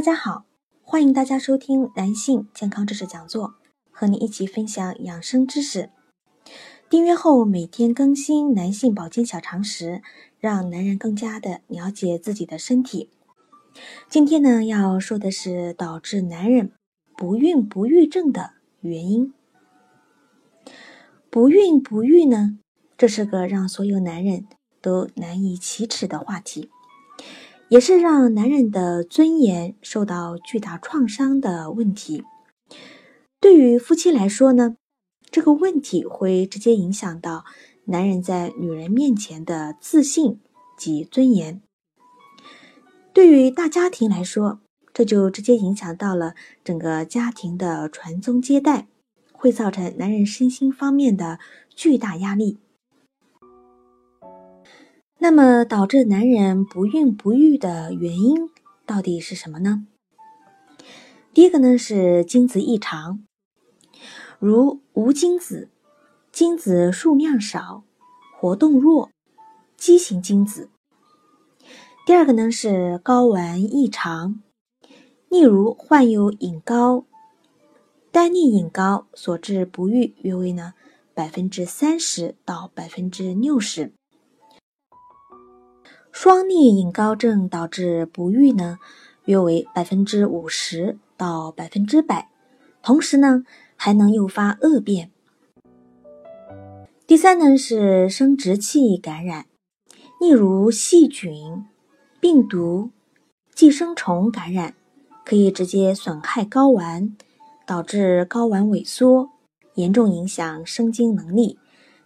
大家好，欢迎大家收听男性健康知识讲座，和你一起分享养生知识。订阅后每天更新男性保健小常识，让男人更加的了解自己的身体。今天呢，要说的是导致男人不孕不育症的原因。不孕不育呢，这是个让所有男人都难以启齿的话题。也是让男人的尊严受到巨大创伤的问题。对于夫妻来说呢，这个问题会直接影响到男人在女人面前的自信及尊严。对于大家庭来说，这就直接影响到了整个家庭的传宗接代，会造成男人身心方面的巨大压力。那么，导致男人不孕不育的原因到底是什么呢？第一个呢是精子异常，如无精子、精子数量少、活动弱、畸形精子。第二个呢是睾丸异常，例如患有隐睾、单粒隐睾所致不育，约为呢百分之三十到百分之六十。双逆隐睾症导致不育呢，约为百分之五十到百分之百，同时呢还能诱发恶变。第三呢是生殖器感染，例如细菌、病毒、寄生虫感染，可以直接损害睾丸，导致睾丸萎缩，严重影响生精能力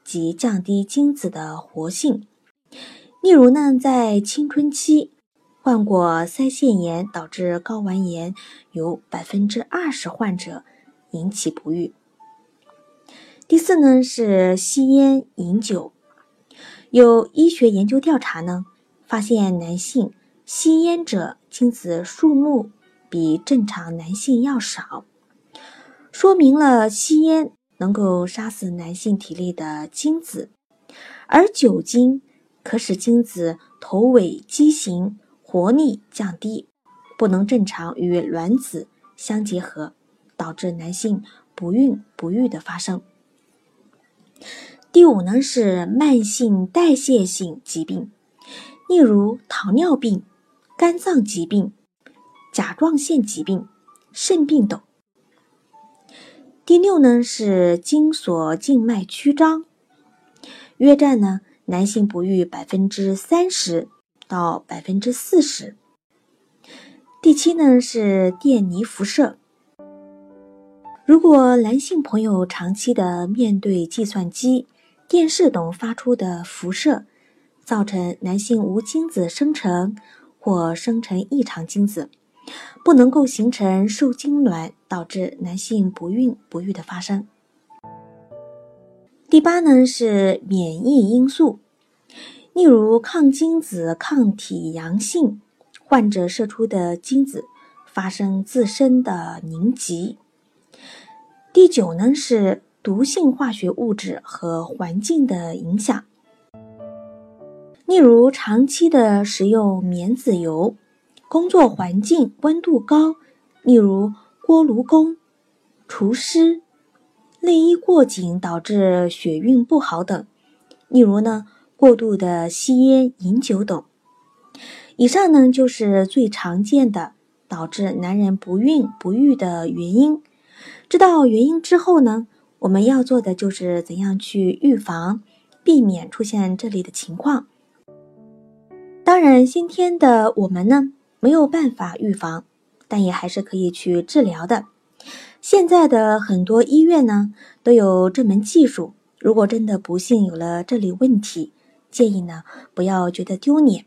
及降低精子的活性。例如呢，在青春期患过腮腺炎导致睾丸炎，有百分之二十患者引起不育。第四呢是吸烟饮酒，有医学研究调查呢，发现男性吸烟者精子数目比正常男性要少，说明了吸烟能够杀死男性体内的精子，而酒精。可使精子头尾畸形，活力降低，不能正常与卵子相结合，导致男性不孕不育的发生。第五呢是慢性代谢性疾病，例如糖尿病、肝脏疾病、甲状腺疾病、肾病等。第六呢是精索静脉曲张，约占呢。男性不育百分之三十到百分之四十。第七呢是电离辐射。如果男性朋友长期的面对计算机、电视等发出的辐射，造成男性无精子生成或生成异常精子，不能够形成受精卵，导致男性不孕不育的发生。第八呢是免疫因素，例如抗精子抗体阳性，患者射出的精子发生自身的凝集。第九呢是毒性化学物质和环境的影响，例如长期的食用棉籽油，工作环境温度高，例如锅炉工、厨师。内衣过紧导致血运不好等，例如呢过度的吸烟、饮酒等。以上呢就是最常见的导致男人不孕不育的原因。知道原因之后呢，我们要做的就是怎样去预防，避免出现这类的情况。当然，先天的我们呢没有办法预防，但也还是可以去治疗的。现在的很多医院呢都有这门技术。如果真的不幸有了这类问题，建议呢不要觉得丢脸，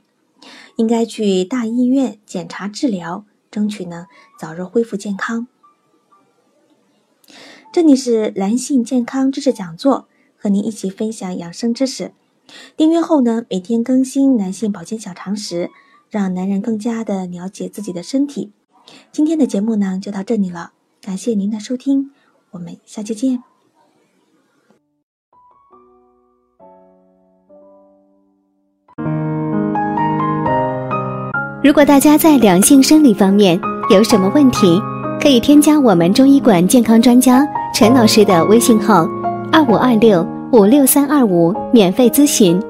应该去大医院检查治疗，争取呢早日恢复健康。这里是男性健康知识讲座，和您一起分享养生知识。订阅后呢，每天更新男性保健小常识，让男人更加的了解自己的身体。今天的节目呢就到这里了，感谢您的收听，我们下期见。如果大家在两性生理方面有什么问题，可以添加我们中医馆健康专家陈老师的微信号：二五二六五六三二五，免费咨询。